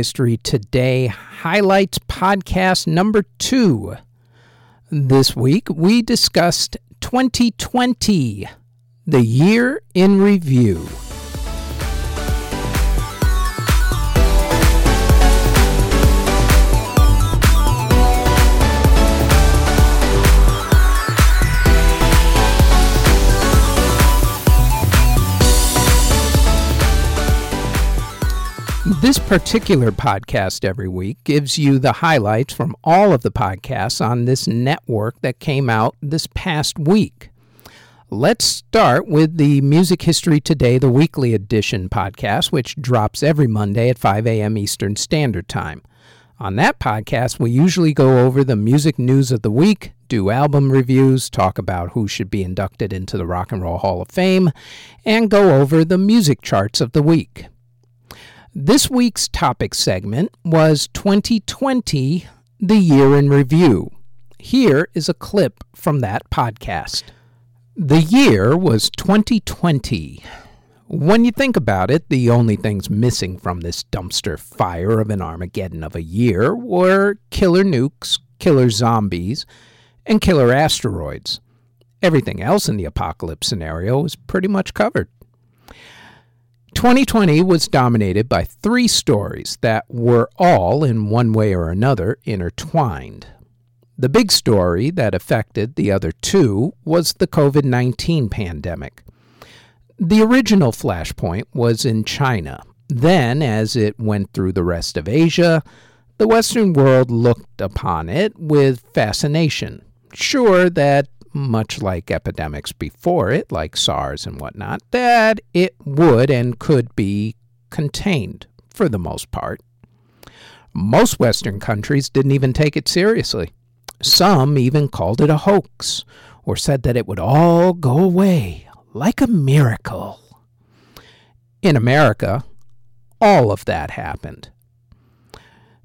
History Today Highlights Podcast number two. This week we discussed 2020, the year in review. This particular podcast every week gives you the highlights from all of the podcasts on this network that came out this past week. Let's start with the Music History Today, the weekly edition podcast, which drops every Monday at 5 a.m. Eastern Standard Time. On that podcast, we usually go over the music news of the week, do album reviews, talk about who should be inducted into the Rock and Roll Hall of Fame, and go over the music charts of the week. This week's topic segment was 2020, the year in review. Here is a clip from that podcast. The year was 2020. When you think about it, the only things missing from this dumpster fire of an Armageddon of a year were killer nukes, killer zombies, and killer asteroids. Everything else in the apocalypse scenario was pretty much covered. 2020 was dominated by three stories that were all, in one way or another, intertwined. The big story that affected the other two was the COVID 19 pandemic. The original flashpoint was in China. Then, as it went through the rest of Asia, the Western world looked upon it with fascination, sure that much like epidemics before it, like SARS and whatnot, that it would and could be contained for the most part. Most Western countries didn't even take it seriously. Some even called it a hoax or said that it would all go away like a miracle. In America, all of that happened.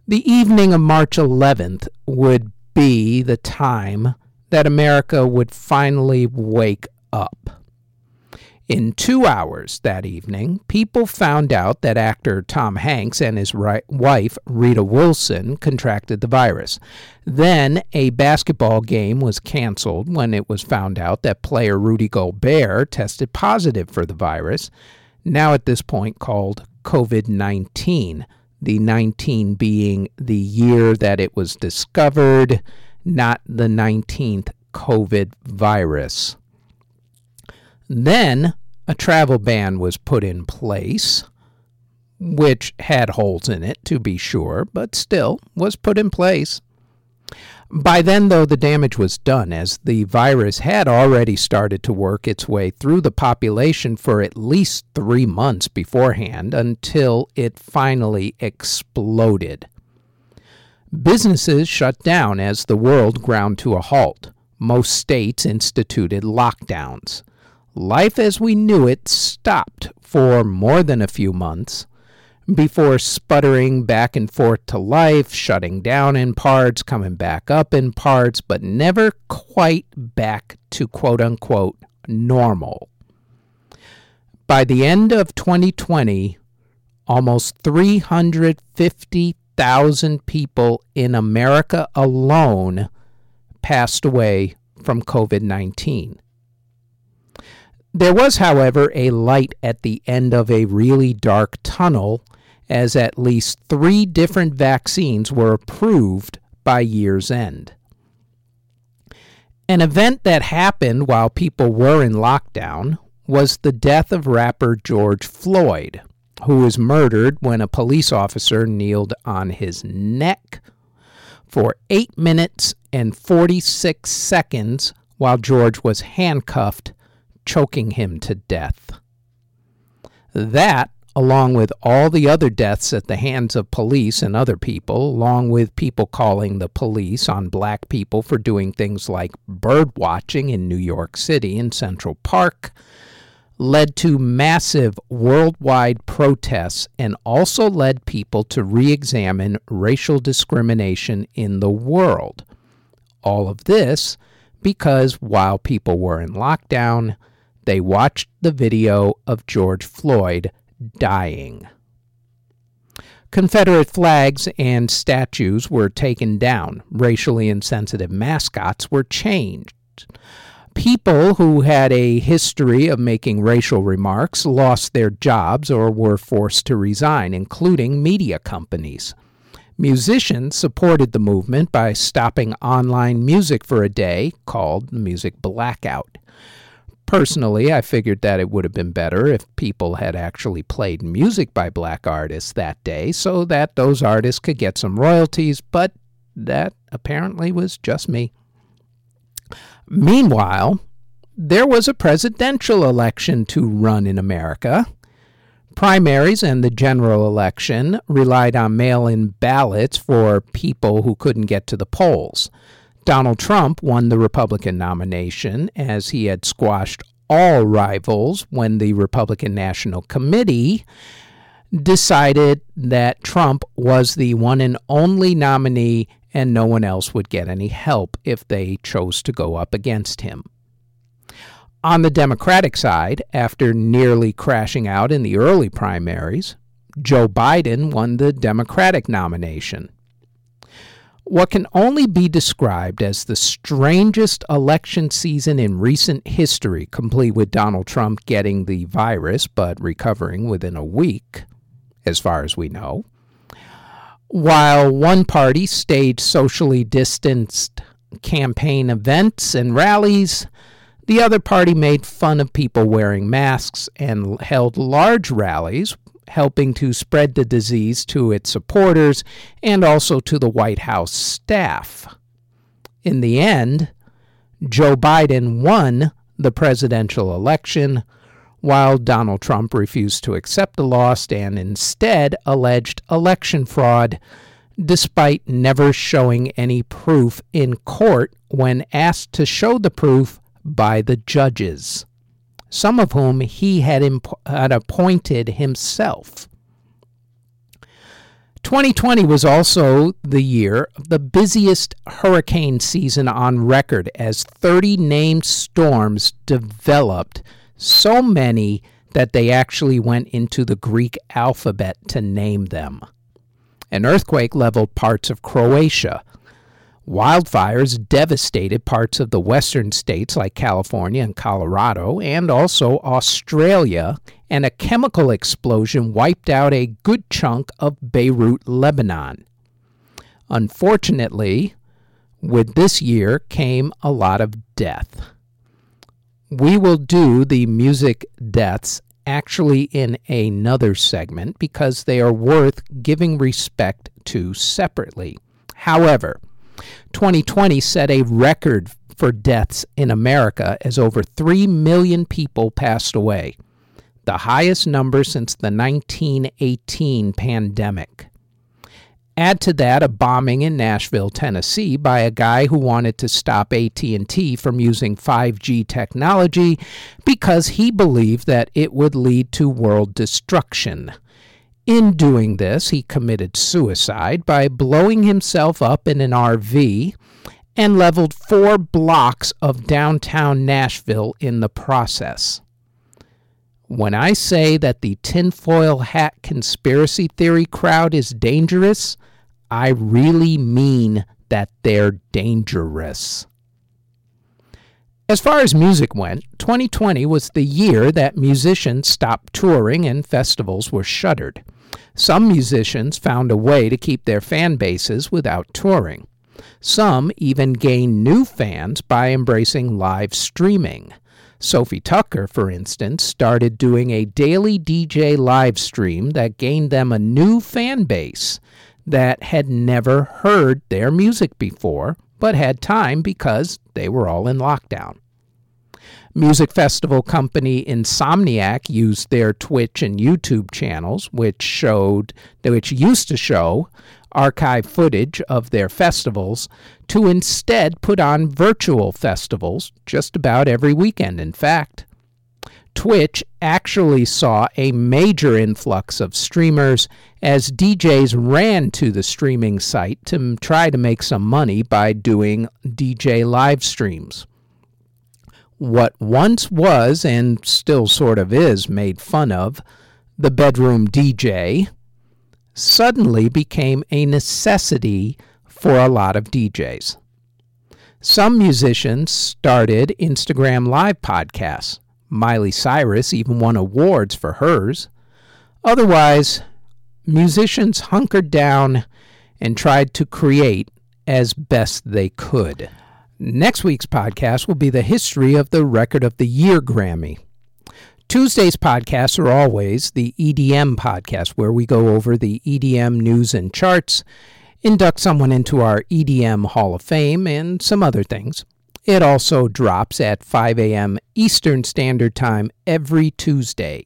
The evening of March 11th would be the time that America would finally wake up. In two hours that evening, people found out that actor Tom Hanks and his wife, Rita Wilson, contracted the virus. Then a basketball game was canceled when it was found out that player Rudy Gobert tested positive for the virus, now at this point called COVID 19, the 19 being the year that it was discovered not the 19th COVID virus. Then a travel ban was put in place, which had holes in it, to be sure, but still was put in place. By then, though, the damage was done, as the virus had already started to work its way through the population for at least three months beforehand until it finally exploded. Businesses shut down as the world ground to a halt. Most states instituted lockdowns. Life as we knew it stopped for more than a few months before sputtering back and forth to life, shutting down in parts, coming back up in parts, but never quite back to quote unquote normal. By the end of 2020, almost 350 thousand people in America alone passed away from COVID 19. There was, however, a light at the end of a really dark tunnel, as at least three different vaccines were approved by year's end. An event that happened while people were in lockdown was the death of rapper George Floyd who was murdered when a police officer kneeled on his neck for 8 minutes and 46 seconds while George was handcuffed choking him to death. That, along with all the other deaths at the hands of police and other people, along with people calling the police on black people for doing things like bird watching in New York City in Central Park, led to massive worldwide protests and also led people to re examine racial discrimination in the world. All of this because while people were in lockdown, they watched the video of George Floyd dying. Confederate flags and statues were taken down. Racially insensitive mascots were changed. People who had a history of making racial remarks lost their jobs or were forced to resign, including media companies. Musicians supported the movement by stopping online music for a day called the Music Blackout. Personally, I figured that it would have been better if people had actually played music by black artists that day so that those artists could get some royalties, but that apparently was just me. Meanwhile, there was a presidential election to run in America. Primaries and the general election relied on mail in ballots for people who couldn't get to the polls. Donald Trump won the Republican nomination as he had squashed all rivals when the Republican National Committee decided that Trump was the one and only nominee and no one else would get any help if they chose to go up against him. On the Democratic side, after nearly crashing out in the early primaries, Joe Biden won the Democratic nomination. What can only be described as the strangest election season in recent history, complete with Donald Trump getting the virus but recovering within a week, as far as we know, while one party staged socially distanced campaign events and rallies, the other party made fun of people wearing masks and held large rallies, helping to spread the disease to its supporters and also to the White House staff. In the end, Joe Biden won the presidential election while Donald Trump refused to accept the loss and instead alleged election fraud, despite never showing any proof in court when asked to show the proof by the judges, some of whom he had, imp- had appointed himself. 2020 was also the year of the busiest hurricane season on record as 30 named storms developed so many that they actually went into the Greek alphabet to name them. An earthquake leveled parts of Croatia. Wildfires devastated parts of the western states like California and Colorado, and also Australia, and a chemical explosion wiped out a good chunk of Beirut, Lebanon. Unfortunately, with this year came a lot of death we will do the music deaths actually in another segment because they are worth giving respect to separately. However, 2020 set a record for deaths in America as over 3 million people passed away, the highest number since the 1918 pandemic. Add to that a bombing in Nashville, Tennessee by a guy who wanted to stop AT&T from using 5G technology because he believed that it would lead to world destruction. In doing this, he committed suicide by blowing himself up in an RV and leveled 4 blocks of downtown Nashville in the process. When I say that the tinfoil hat conspiracy theory crowd is dangerous, I really mean that they're dangerous. As far as music went, 2020 was the year that musicians stopped touring and festivals were shuttered. Some musicians found a way to keep their fan bases without touring. Some even gained new fans by embracing live streaming. Sofi Tukker, for instance, started doing a daily DJ live stream that gained them a new fan base that had never heard their music before, but had time because they were all in lockdown. Music festival company Insomniac used their Twitch and YouTube channels, which showed which used to show archive footage of their festivals, to instead put on virtual festivals just about every weekend, in fact. Twitch actually saw a major influx of streamers as DJs ran to the streaming site to try to make some money by doing DJ live streams. What once was, and still sort of is, made fun of, the bedroom DJ, suddenly became a necessity for a lot of DJs. Some musicians started Instagram Live podcasts Miley Cyrus even won awards for hers. Otherwise, musicians hunkered down and tried to create as best they could. Next week's podcast will be the history of the Record of the Year Grammy. Tuesday's podcasts are always the EDM podcast, where we go over the EDM news and charts, induct someone into our EDM Hall of Fame, and some other things. It also drops at 5 a.m. Eastern Standard Time every Tuesday.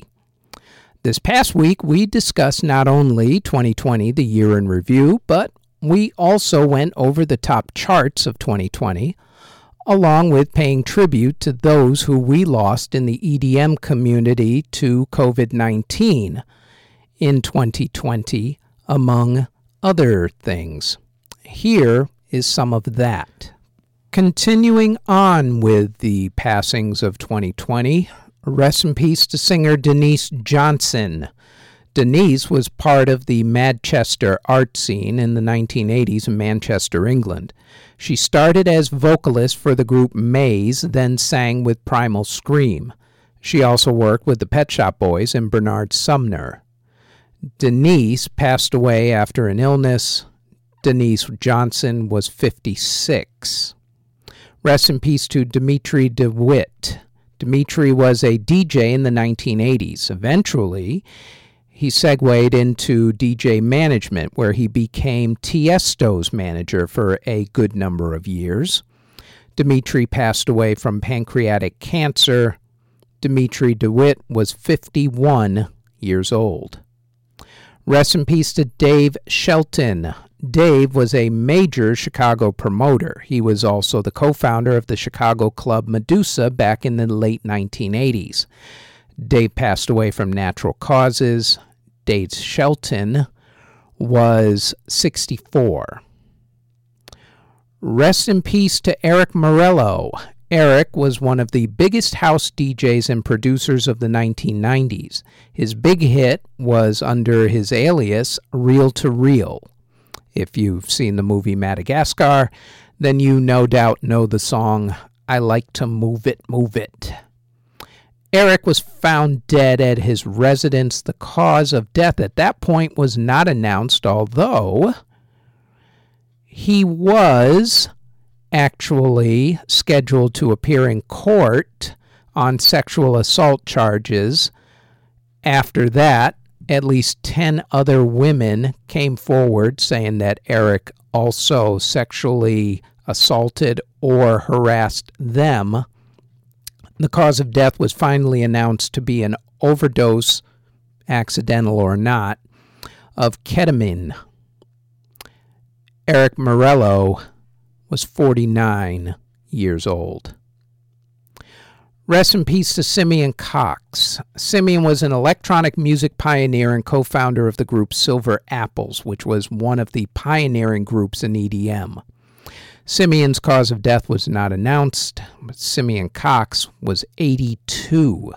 This past week, we discussed not only 2020, the year in review, but we also went over the top charts of 2020, along with paying tribute to those who we lost in the EDM community to COVID 19 in 2020, among other things. Here is some of that. Continuing on with the passings of 2020, rest in peace to singer Denise Johnson. Denise was part of the Manchester art scene in the 1980s in Manchester, England. She started as vocalist for the group Maze, then sang with Primal Scream. She also worked with the Pet Shop Boys and Bernard Sumner. Denise passed away after an illness. Denise Johnson was 56. Rest in peace to Dimitri DeWitt. Dimitri was a DJ in the 1980s. Eventually, he segued into DJ management, where he became Tiesto's manager for a good number of years. Dimitri passed away from pancreatic cancer. Dimitri DeWitt was 51 years old. Rest in peace to Dave Shelton, Dave was a major Chicago promoter. He was also the co founder of the Chicago club Medusa back in the late 1980s. Dave passed away from natural causes. Dave Shelton was 64. Rest in peace to Erick Morillo. Eric was one of the biggest house DJs and producers of the 1990s. His big hit was under his alias Reel to Reel. If you've seen the movie Madagascar, then you no doubt know the song I Like to Move It, Move It. Eric was found dead at his residence. The cause of death at that point was not announced, although he was actually scheduled to appear in court on sexual assault charges after that at least 10 other women came forward saying that Eric also sexually assaulted or harassed them. The cause of death was finally announced to be an overdose, accidental or not, of ketamine. Erick Morillo was 49 years old. Rest in peace to Simeon Cox. Simeon was an electronic music pioneer and co founder of the group Silver Apples, which was one of the pioneering groups in EDM. Simeon's cause of death was not announced, but Simeon Cox was 82.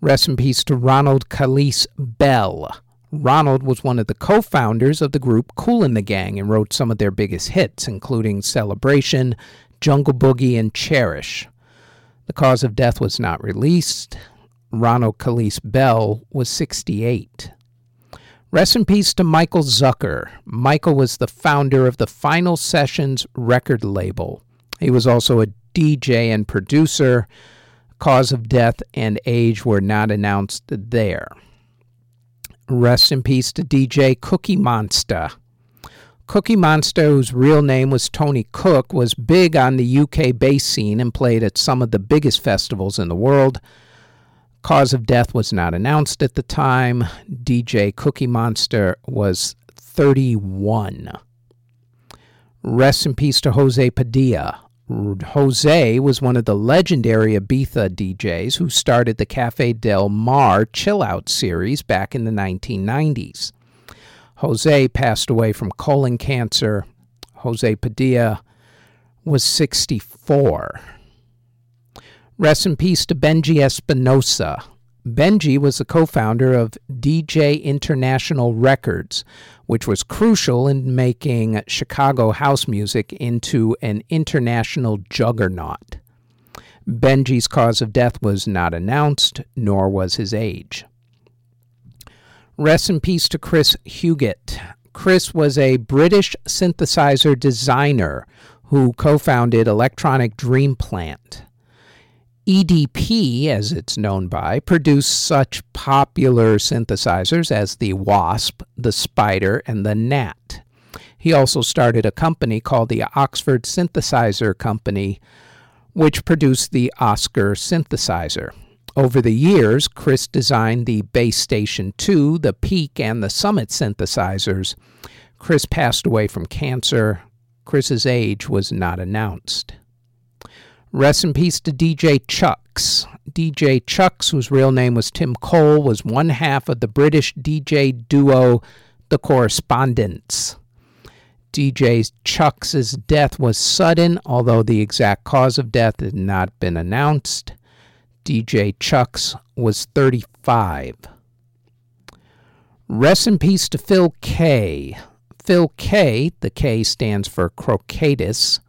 Rest in peace to Ronald Khalis Bell. Ronald was one of the co founders of the group Kool & the Gang and wrote some of their biggest hits, including Celebration, Jungle Boogie, and Cherish. The cause of death was not released. Ronald Khalis Bell was 68. Rest in peace to Michael Zucker. Michael was the founder of the Final Sessions record label. He was also a DJ and producer. Cause of death and age were not announced there. Rest in peace to DJ Cookie Monster. Cookie Monster, whose real name was Tony Cook, was big on the UK bass scene and played at some of the biggest festivals in the world. Cause of death was not announced at the time. DJ Cookie Monster was 31. Rest in peace to Jose Padilla. Jose was one of the legendary Ibiza DJs who started the Cafe Del Mar Chill Out series back in the 1990s. Jose passed away from colon cancer. Jose Padilla was 64. Rest in peace to Benji Espinosa. Benji was the co founder of DJ International Records, which was crucial in making Chicago house music into an international juggernaut. Benji's cause of death was not announced, nor was his age. Rest in peace to Chris Huggett. Chris was a British synthesizer designer who co founded Electronic Dream Plant. EDP, as it's known by, produced such popular synthesizers as the Wasp, the Spider, and the Gnat. He also started a company called the Oxford Synthesizer Company, which produced the Oscar synthesizer. Over the years, Chris designed the Bass Station 2, the Peak, and the Summit synthesizers. Chris passed away from cancer. Chris's age was not announced. Rest in peace to DJ Chucks. DJ Chucks, whose real name was Tim Cole, was one half of the British DJ duo The Correspondents. DJ Chucks' death was sudden, although the exact cause of death had not been announced. DJ Chucks was 35. Rest in peace to Phil K. Phil K, the K stands for Crocatus,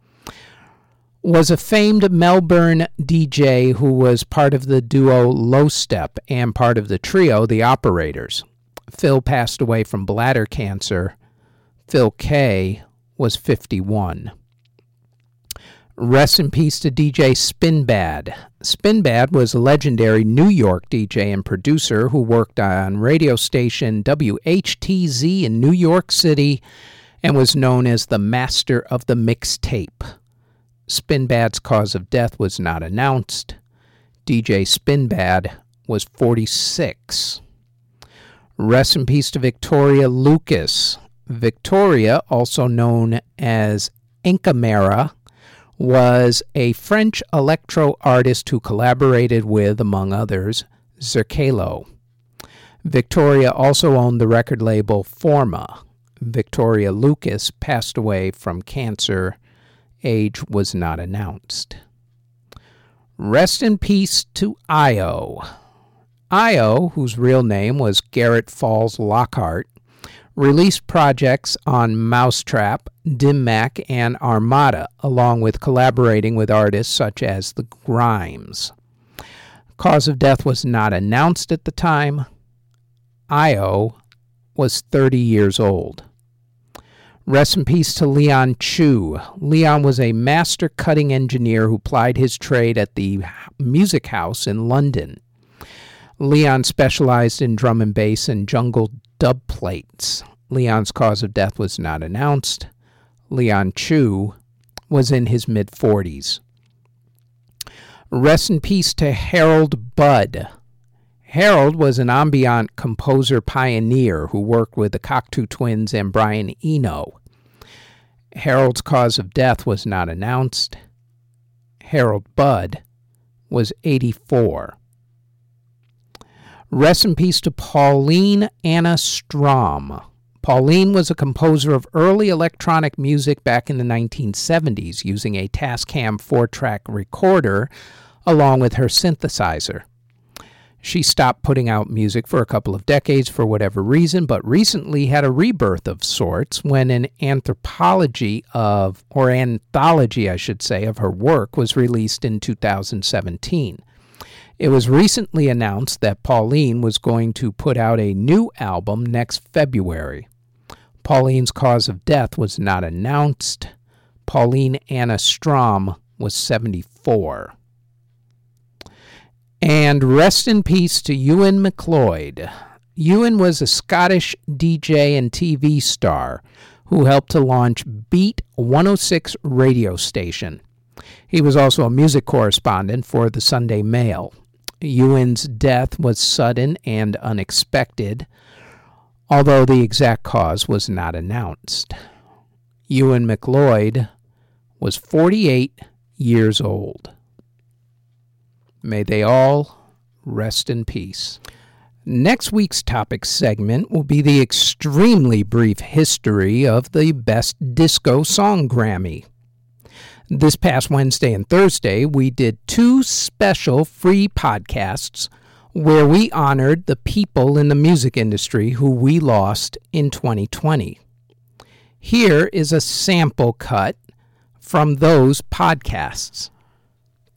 was a famed Melbourne DJ who was part of the duo Lostep and part of the trio The Operators. Phil passed away from bladder cancer. Phil K was 51. Rest in peace to DJ Spinbad. Spinbad was a legendary New York DJ and producer who worked on radio station WHTZ in New York City and was known as the master of the mixtape. Spinbad's cause of death was not announced. DJ Spinbad was 46. Rest in peace to Victoria Lucas. Victoria, also known as Encamera, was a French electro artist who collaborated with, among others, Zerkalo. Victoria also owned the record label Forma. Victoria Lucas passed away from cancer. Age was not announced. Rest in peace to Io. Io, whose real name was Garrett Falls Lockhart, released projects on Mousetrap, Dim Mak, and Armada, along with collaborating with artists such as The Grimes. Cause of death was not announced at the time. Io was 30 years old. Rest in peace to Leon Chu. Leon was a master cutting engineer who plied his trade at the Music House in London. Leon specialized in drum and bass and jungle dub plates. Leon's cause of death was not announced. Leon Chu was in his mid 40s. Rest in peace to Harold Budd. Harold was an ambient composer pioneer who worked with the Cocteau Twins and Brian Eno. Harold's cause of death was not announced. Harold Budd was 84. Rest in peace to Pauline Anna Strom. Pauline was a composer of early electronic music back in the 1970s using a Tascam 4 track recorder along with her synthesizer. She stopped putting out music for a couple of decades for whatever reason, but recently had a rebirth of sorts when an anthropology of, or anthology, I should say, of her work was released in 2017. It was recently announced that Pauline was going to put out a new album next February. Pauline's cause of death was not announced. Pauline Anna Strom was 74. And rest in peace to Ewan McLeod. Ewan was a Scottish DJ and TV star who helped to launch Beat 106 radio station. He was also a music correspondent for the Sunday Mail. Ewan's death was sudden and unexpected, although the exact cause was not announced. Ewan McLeod was 48 years old. May they all rest in peace. Next week's topic segment will be the extremely brief history of the Best Disco Song Grammy. This past Wednesday and Thursday, we did two special free podcasts where we honored the people in the music industry who we lost in 2020. Here is a sample cut from those podcasts.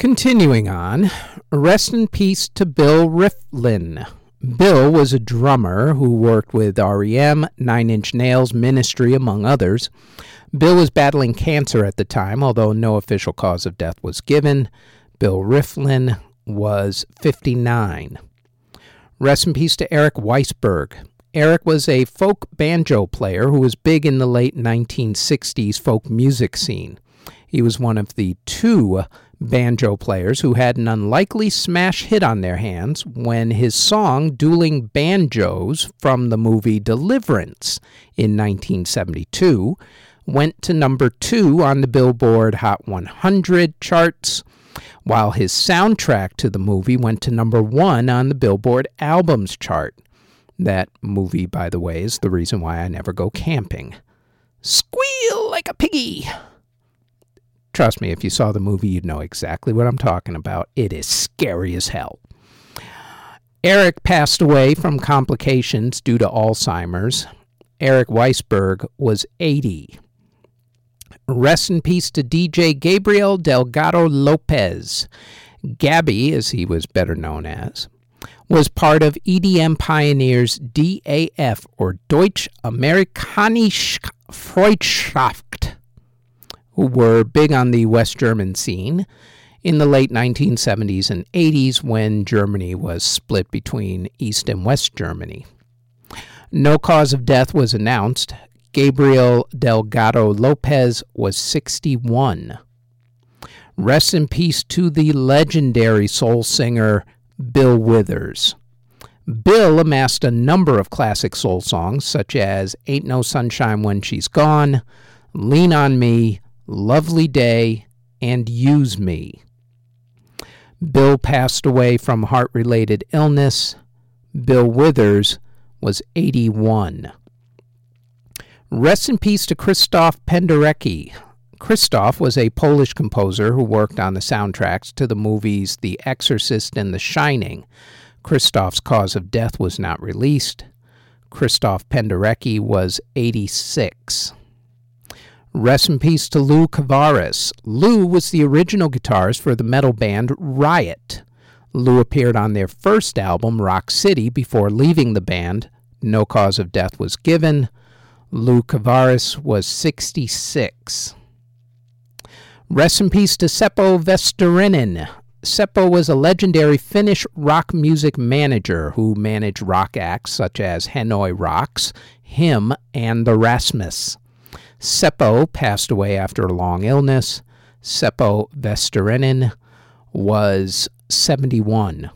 Continuing on, rest in peace to Bill Rieflin. Bill was a drummer who worked with REM, Nine Inch Nails, Ministry, among others. Bill was battling cancer at the time, although no official cause of death was given. Bill Rieflin was 59. Rest in peace to Eric Weissberg. Eric was a folk banjo player who was big in the late 1960s folk music scene. He was one of the two banjo players who had an unlikely smash hit on their hands when his song Dueling Banjos from the movie Deliverance in 1972 went to number two on the Billboard Hot 100 charts, while his soundtrack to the movie went to number one on the Billboard Albums chart. That movie, by the way, is the reason why I never go camping. Squeal like a piggy! Trust me, if you saw the movie, you'd know exactly what I'm talking about. It is scary as hell. Eric passed away from complications due to Alzheimer's. Eric Weissberg was 80. Rest in peace to DJ Gabriel Delgado Lopez. Gabby, as he was better known as, was part of EDM pioneers DAF, or Deutsch Amerikanische Freundschaft, were big on the West German scene in the late 1970s and 80s when Germany was split between East and West Germany. No cause of death was announced. Gabriel Delgado Lopez was 61. Rest in peace to the legendary soul singer Bill Withers. Bill amassed a number of classic soul songs, such as Ain't No Sunshine When She's Gone, Lean on Me, Lovely Day, and Use Me. Bill passed away from heart related illness. Bill Withers was 81. Rest in peace to Krzysztof Penderecki. Krzysztof was a Polish composer who worked on the soundtracks to the movies The Exorcist and The Shining. Krzysztof's cause of death was not released. Krzysztof Penderecki was 86. Rest in peace to Lou Kouvaris. Lou was the original guitarist for the metal band Riot. Lou appeared on their first album, Rock City, before leaving the band. No cause of death was given. Lou Kouvaris was 66. Rest in peace to Seppo Vesterinen. Seppo was a legendary Finnish rock music manager who managed rock acts such as Hanoi Rocks, Him, and the Rasmus. Seppo passed away after a long illness. Seppo Vesterinen was 71.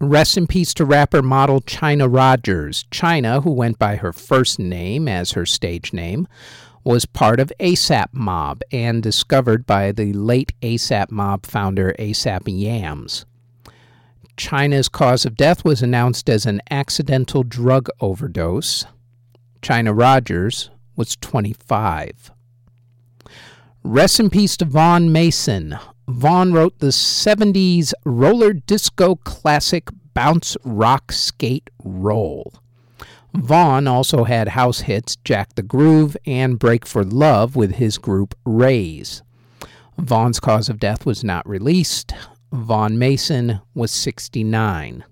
Rest in peace to rapper model Chynna Rogers. Chynna, who went by her first name as her stage name, was part of ASAP Mob and discovered by the late ASAP Mob founder ASAP Yams. Chynna's cause of death was announced as an accidental drug overdose. Chynna Rogers was 25. Rest in peace to Vaughn Mason, Vaughn wrote the 70s roller disco classic Bounce Rock Skate Roll. Vaughn also had house hits Jack the Groove and Break for Love with his group Raze. Vaughn's cause of death was not released. Vaughn Mason was 69.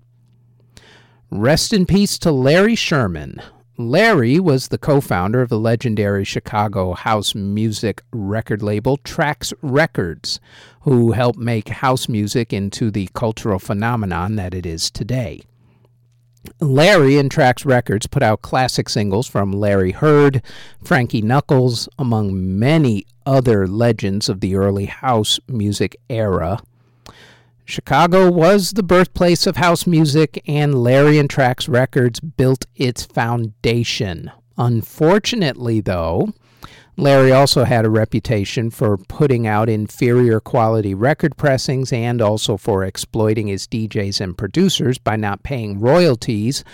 Rest in peace to Larry Sherman. Larry was the co founder of the legendary Chicago house music record label Trax Records, who helped make house music into the cultural phenomenon that it is today. Larry and Trax Records put out classic singles from Larry Heard, Frankie Knuckles, among many other legends of the early house music era. Chicago was the birthplace of house music, and Larry and Trax Records built its foundation. Unfortunately, though, Larry also had a reputation for putting out inferior quality record pressings and also for exploiting his DJs and producers by not paying royalties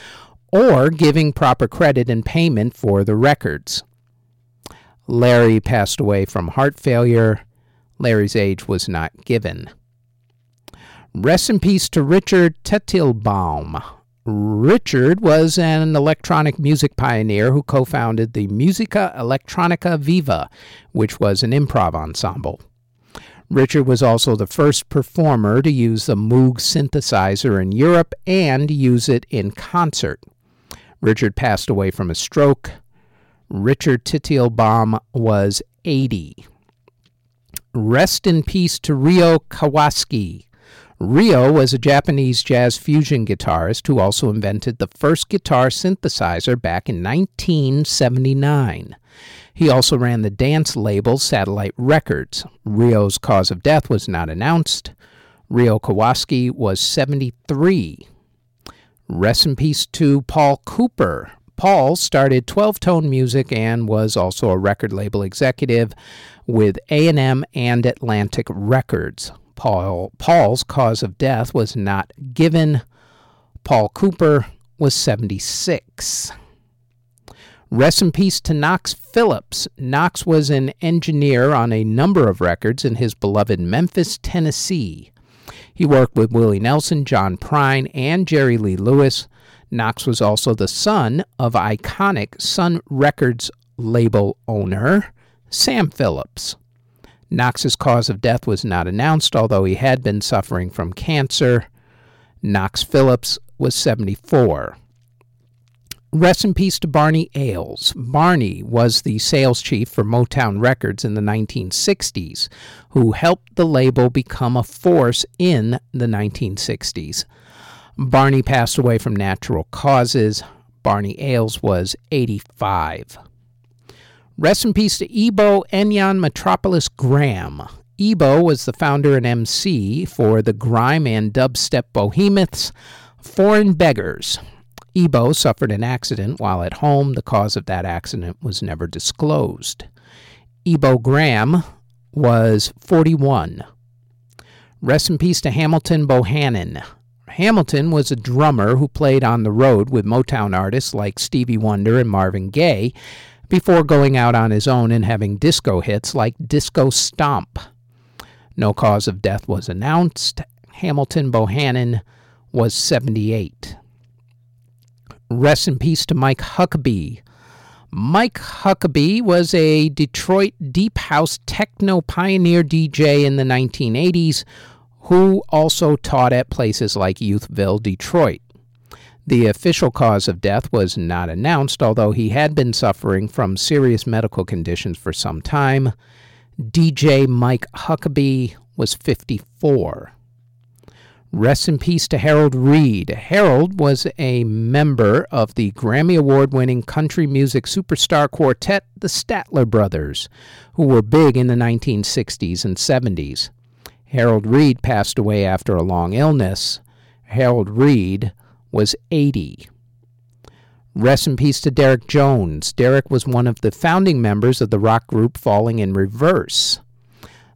or giving proper credit and payment for the records. Larry passed away from heart failure. Larry's age was not given. Rest in peace to Richard Teitelbaum, Richard was an electronic music pioneer who co founded the Musica Elettronica Viva, which was an improv ensemble. Richard was also the first performer to use the Moog synthesizer in Europe and use it in concert. Richard passed away from a stroke. Richard Teitelbaum was 80. Rest in peace to Ryo Kawasaki. Ryo was a Japanese jazz fusion guitarist who also invented the first guitar synthesizer back in 1979. He also ran the dance label Satellite Records. Ryo's cause of death was not announced. Ryo Kawasaki was 73. Rest in peace to Paul Cooper. Paul started 12-tone music and was also a record label executive with A&M and Atlantic Records. Paul, Paul's cause of death was not given. Paul Cooper was 76. Rest in peace to Knox Phillips. Knox was an engineer on a number of records in his beloved Memphis, Tennessee. He worked with Willie Nelson, John Prine, and Jerry Lee Lewis. Knox was also the son of iconic Sun Records label owner Sam Phillips. Knox's cause of death was not announced, although he had been suffering from cancer. Knox Phillips was 74. Rest in peace to Barney Ales. Barney was the sales chief for Motown Records in the 1960s, who helped the label become a force in the 1960s. Barney passed away from natural causes. Barney Ales was 85. Rest in peace to Ebo Enyon Metropolis Graham. Ebo was the founder and MC for the grime and dubstep behemoths Foreign Beggars. Ebo suffered an accident while at home. The cause of that accident was never disclosed. Ebo Graham was 41. Rest in peace to Hamilton Bohannon. Hamilton was a drummer who played on the road with Motown artists like Stevie Wonder and Marvin Gaye before going out on his own and having disco hits like Disco Stomp. No cause of death was announced. Hamilton Bohannon was 78. Rest in peace to Mike Huckaby. Mike Huckaby was a Detroit deep house techno pioneer DJ in the 1980s who also taught at places like Youthville, Detroit. The official cause of death was not announced, although he had been suffering from serious medical conditions for some time. DJ Mike Huckaby was 54. Rest in peace to Harold Reid. Harold was a member of the Grammy Award winning country music superstar quartet, the Statler Brothers, who were big in the 1960s and 70s. Harold Reid passed away after a long illness. Harold Reed was 80. Rest in peace to Derek Jones. Derek was one of the founding members of the rock group Falling in Reverse.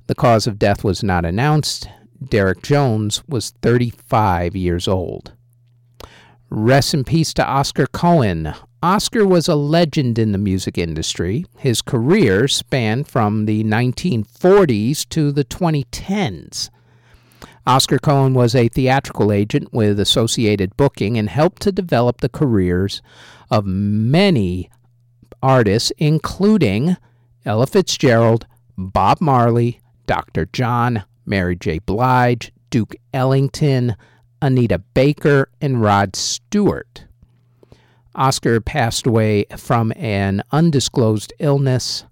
The cause of death was not announced. Derek Jones was 35 years old. Rest in peace to Oscar Cohen. Oscar was a legend in the music industry. His career spanned from the 1940s to the 2010s. Oscar Cohen was a theatrical agent with Associated Booking and helped to develop the careers of many artists, including Ella Fitzgerald, Bob Marley, Dr. John, Mary J. Blige, Duke Ellington, Anita Baker, and Rod Stewart. Oscar passed away from an undisclosed illness.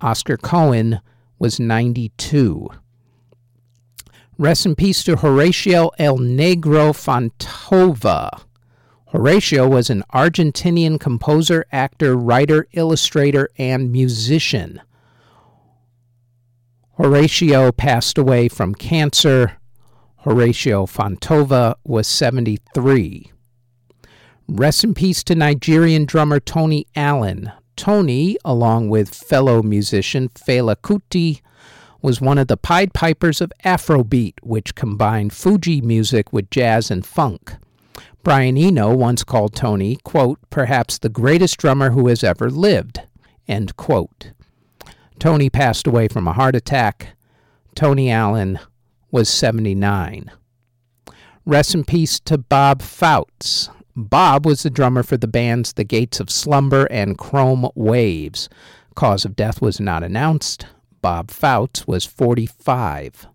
Oscar Cohen was 92. Rest in peace to Horatio El Negro Fontova. Horatio was an Argentinian composer, actor, writer, illustrator, and musician. Horatio passed away from cancer. Horatio Fontova was 73. Rest in peace to Nigerian drummer Tony Allen. Tony, along with fellow musician Fela Kuti, was one of the Pied Pipers of Afrobeat, which combined Fuji music with jazz and funk. Brian Eno once called Tony, quote, perhaps the greatest drummer who has ever lived, end quote. Tony passed away from a heart attack. Tony Allen was 79. Rest in peace to Bob Fouts. Bob was the drummer for the bands The Gates of Slumber and Chrome Waves. Cause of death was not announced. Bob Fouts was 45.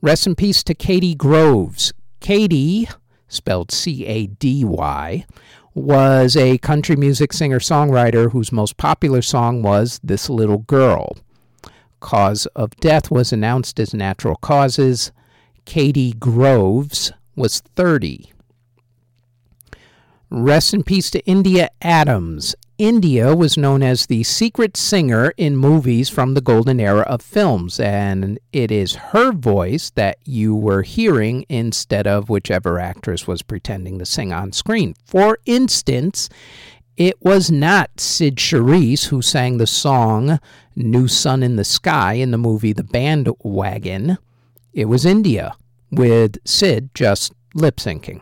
Rest in peace to Cady Groves. Cady, spelled C A D Y, was a country music singer songwriter whose most popular song was This Little Girl. Cause of death was announced as natural causes. Cady Groves was 30. Rest in peace to India Adams. India was known as the secret singer in movies from the golden era of films, and it is her voice that you were hearing instead of whichever actress was pretending to sing on screen. For instance, it was not Cyd Charisse who sang the song New Sun in the Sky in the movie The Bandwagon. It was India, with Cyd just lip syncing.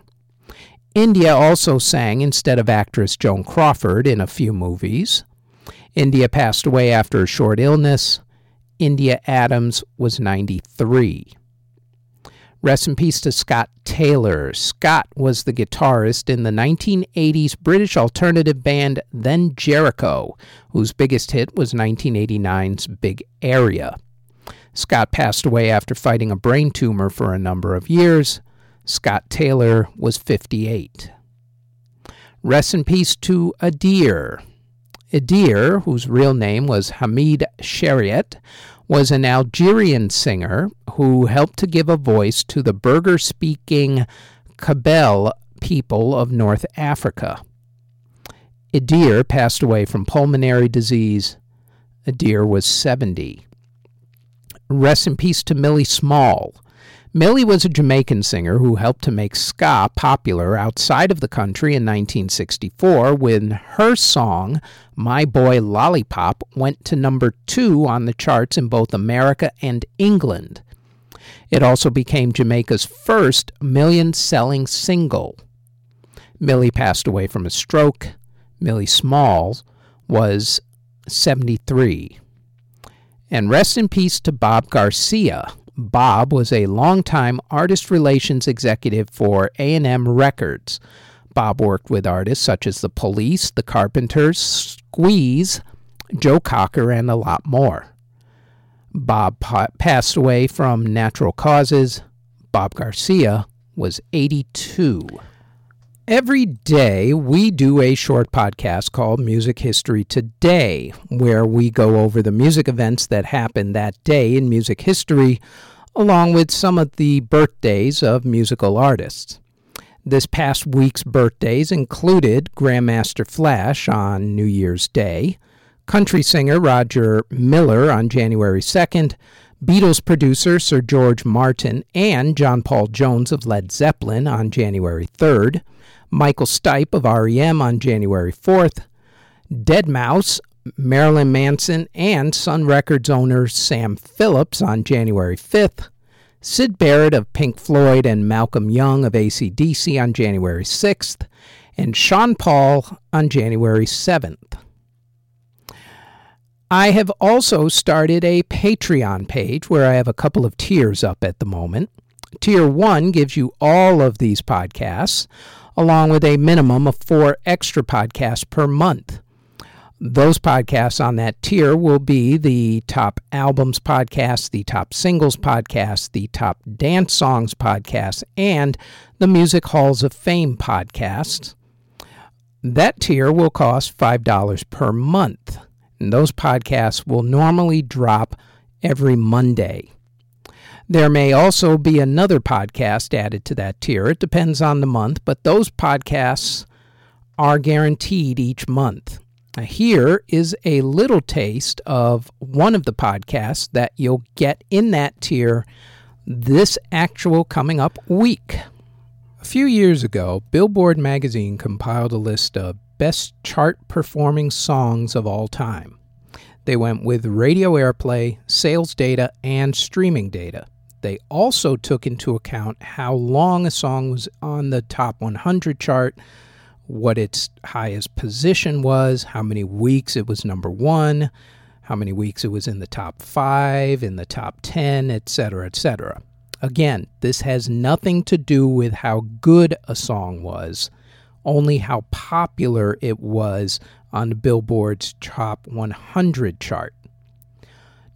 India also sang instead of actress Joan Crawford in a few movies. India passed away after a short illness. India Adams was 93. Rest in peace to Scott Taylor. Scott was the guitarist in the 1980s British alternative band Then Jericho, whose biggest hit was 1989's Big Area. Scott passed away after fighting a brain tumor for a number of years. Scott Taylor was 58. Rest in peace to Adir. Adir, whose real name was Hamid Cheriet, was an Algerian singer who helped to give a voice to the Berber speaking Kabyle people of North Africa. Adir passed away from pulmonary disease. Adir was 70. Rest in peace to Millie Small. Millie was a Jamaican singer who helped to make ska popular outside of the country in 1964 when her song, My Boy Lollipop, went to number two on the charts in both America and England. It also became Jamaica's first million selling single. Millie passed away from a stroke. Millie Smalls was 73. And rest in peace to Bob Garcia, Bob was a longtime artist relations executive for A&M Records. Bob worked with artists such as The Police, The Carpenters, Squeeze, Joe Cocker, and a lot more. Bob pa- passed away from natural causes. Bob Garcia was 82. Every day, we do a short podcast called Music History Today, where we go over the music events that happened that day in music history, along with some of the birthdays of musical artists. This past week's birthdays included Grandmaster Flash on New Year's Day, country singer Roger Miller on January 2nd, Beatles producer Sir George Martin and John Paul Jones of Led Zeppelin on January 3rd, Michael Stipe of REM on January 4th, Deadmau5, Marilyn Manson, and Sun Records owner Sam Phillips on January 5th, Syd Barrett of Pink Floyd and Malcolm Young of ACDC on January 6th, and Sean Paul on January 7th. I have also started a Patreon page where I have a couple of tiers up at the moment. Tier 1 gives you all of these podcasts along with a minimum of four extra podcasts per month. Those podcasts on that tier will be the top albums podcast, the top singles podcast, the top dance songs podcast, and the Music Halls of Fame podcast. That tier will cost $5 per month. And those podcasts will normally drop every Monday. There may also be another podcast added to that tier. It depends on the month, but those podcasts are guaranteed each month. Now, here is a little taste of one of the podcasts that you'll get in that tier this actual coming up week. A few years ago, Billboard magazine compiled a list of best chart performing songs of all time. They went with radio airplay, sales data, and streaming data. They also took into account how long a song was on the top 100 chart, what its highest position was, how many weeks it was number one, how many weeks it was in the top five, in the top 10, etc., etc. Again, this has nothing to do with how good a song was, only how popular it was on the Billboard's Top 100 chart.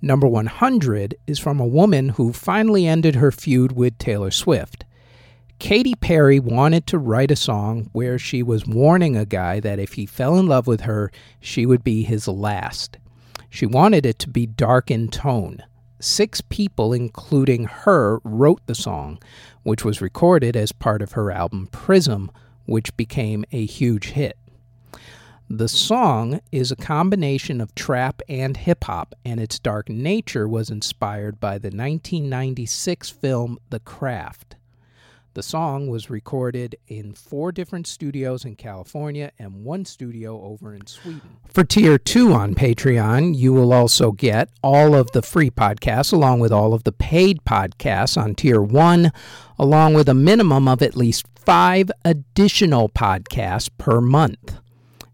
Number 100 is from a woman who finally ended her feud with Taylor Swift. Katy Perry wanted to write a song where she was warning a guy that if he fell in love with her, she would be his last. She wanted it to be dark in tone. Six people, including her, wrote the song, which was recorded as part of her album Prism, which became a huge hit. The song is a combination of trap and hip hop, and its dark nature was inspired by the 1996 film The Craft. The song was recorded in four different studios in California and one studio over in Sweden. For Tier 2 on Patreon, you will also get all of the free podcasts along with all of the paid podcasts on Tier 1, along with a minimum of at least five additional podcasts per month.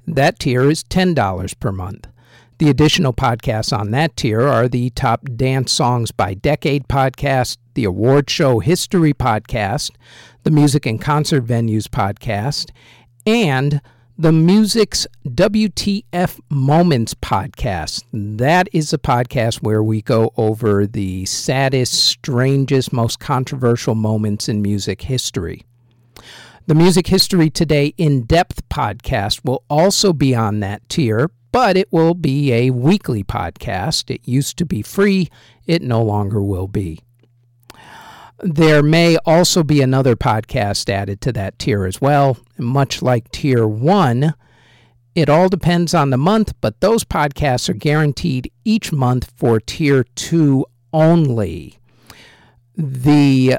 That tier is $10 per month. The additional podcasts on that tier are the Top Dance Songs by Decade podcast, the Award Show History podcast, the Music and Concert Venues podcast, and the Music's WTF Moments podcast. That is a podcast where we go over the saddest, strangest, most controversial moments in music history. The Music History Today in depth podcast will also be on that tier, but it will be a weekly podcast. It used to be free, it no longer will be. There may also be another podcast added to that tier as well. Much like Tier 1, it all depends on the month, but those podcasts are guaranteed each month for Tier 2 only. The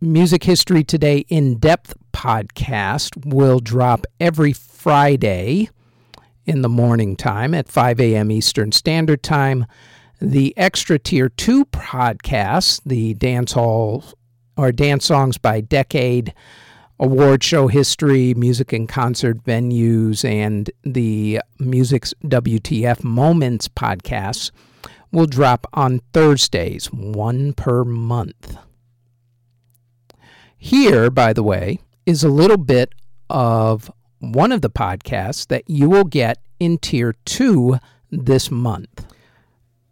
Music History Today in depth podcast will drop every Friday in the morning time at 5 a.m. Eastern Standard Time. The extra tier 2 podcast, the Dance Hall or Dance Songs by Decade, award show history, music and concert venues, and the Music's WTF Moments podcasts will drop on Thursdays, one per month. Here, by the way, is a little bit of one of the podcasts that you will get in Tier 2 this month.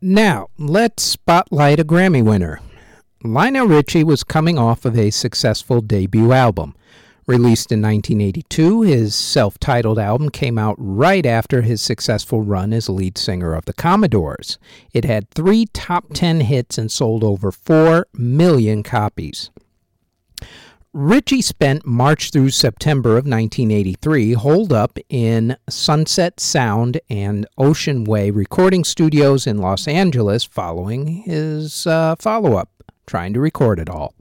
Now, let's spotlight a Grammy winner. Lionel Richie was coming off of a successful debut album. Released in 1982, his self titled album came out right after his successful run as lead singer of the Commodores. It had three top 10 hits and sold over 4 million copies. Richie spent March through September of 1983 holed up in Sunset Sound and Ocean Way recording studios in Los Angeles following his uh, follow up, trying to record it all.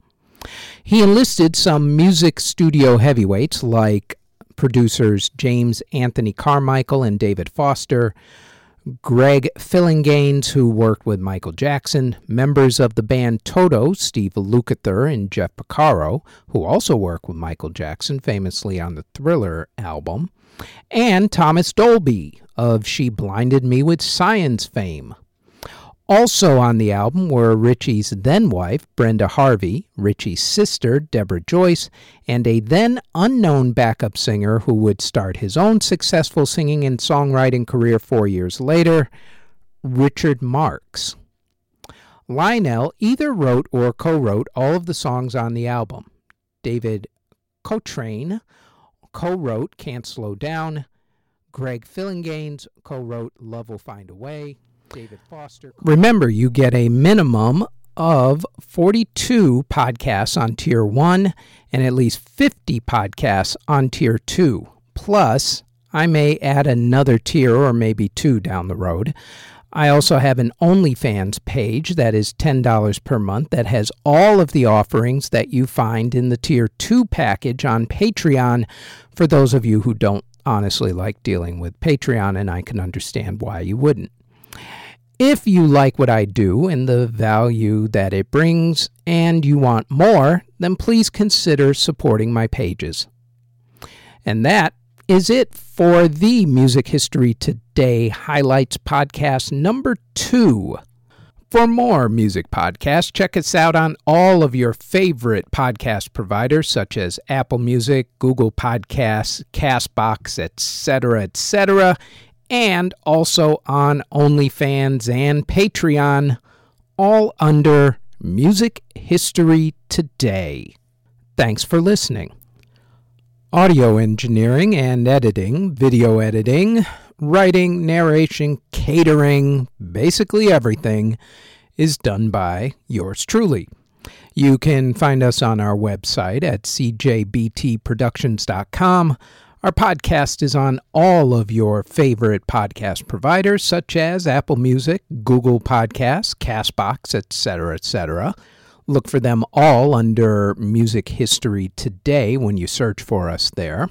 He enlisted some music studio heavyweights like producers James Anthony Carmichael and David Foster, Greg Phillinganes, who worked with Michael Jackson, members of the band Toto, Steve Lukather and Jeff Porcaro, who also worked with Michael Jackson, famously on the Thriller album, and Thomas Dolby of She Blinded Me with Science fame. Also on the album were Richie's then wife, Brenda Harvey, Richie's sister, Deborah Joyce, and a then unknown backup singer who would start his own successful singing and songwriting career four years later, Richard Marx. Lionel either wrote or co wrote all of the songs on the album. David Cochrane co wrote Can't Slow Down. Greg Phillinganes co wrote Love Will Find a Way. David Foster. Remember, you get a minimum of 42 podcasts on Tier 1 and at least 50 podcasts on Tier 2. Plus, I may add another tier or maybe two down the road. I also have an OnlyFans page that is $10 per month that has all of the offerings that you find in the Tier 2 package on Patreon for those of you who don't honestly like dealing with Patreon, and I can understand why you wouldn't. If you like what I do and the value that it brings, and you want more, then please consider supporting my pages. And that is it for the Music History Today Highlights Podcast number two. For more music podcasts, check us out on all of your favorite podcast providers such as Apple Music, Google Podcasts, Castbox, etc., etc., and also on OnlyFans and Patreon, all under Music History Today. Thanks for listening. Audio engineering and editing, video editing, writing, narration, catering, basically everything is done by yours truly. You can find us on our website at cjbtproductions.com. Our podcast is on all of your favorite podcast providers such as Apple Music, Google Podcasts, Castbox, etc., etc. Look for them all under Music History Today when you search for us there.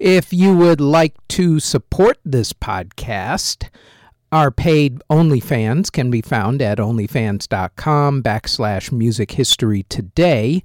If you would like to support this podcast, our paid OnlyFans can be found at onlyfans.com backslash music history today,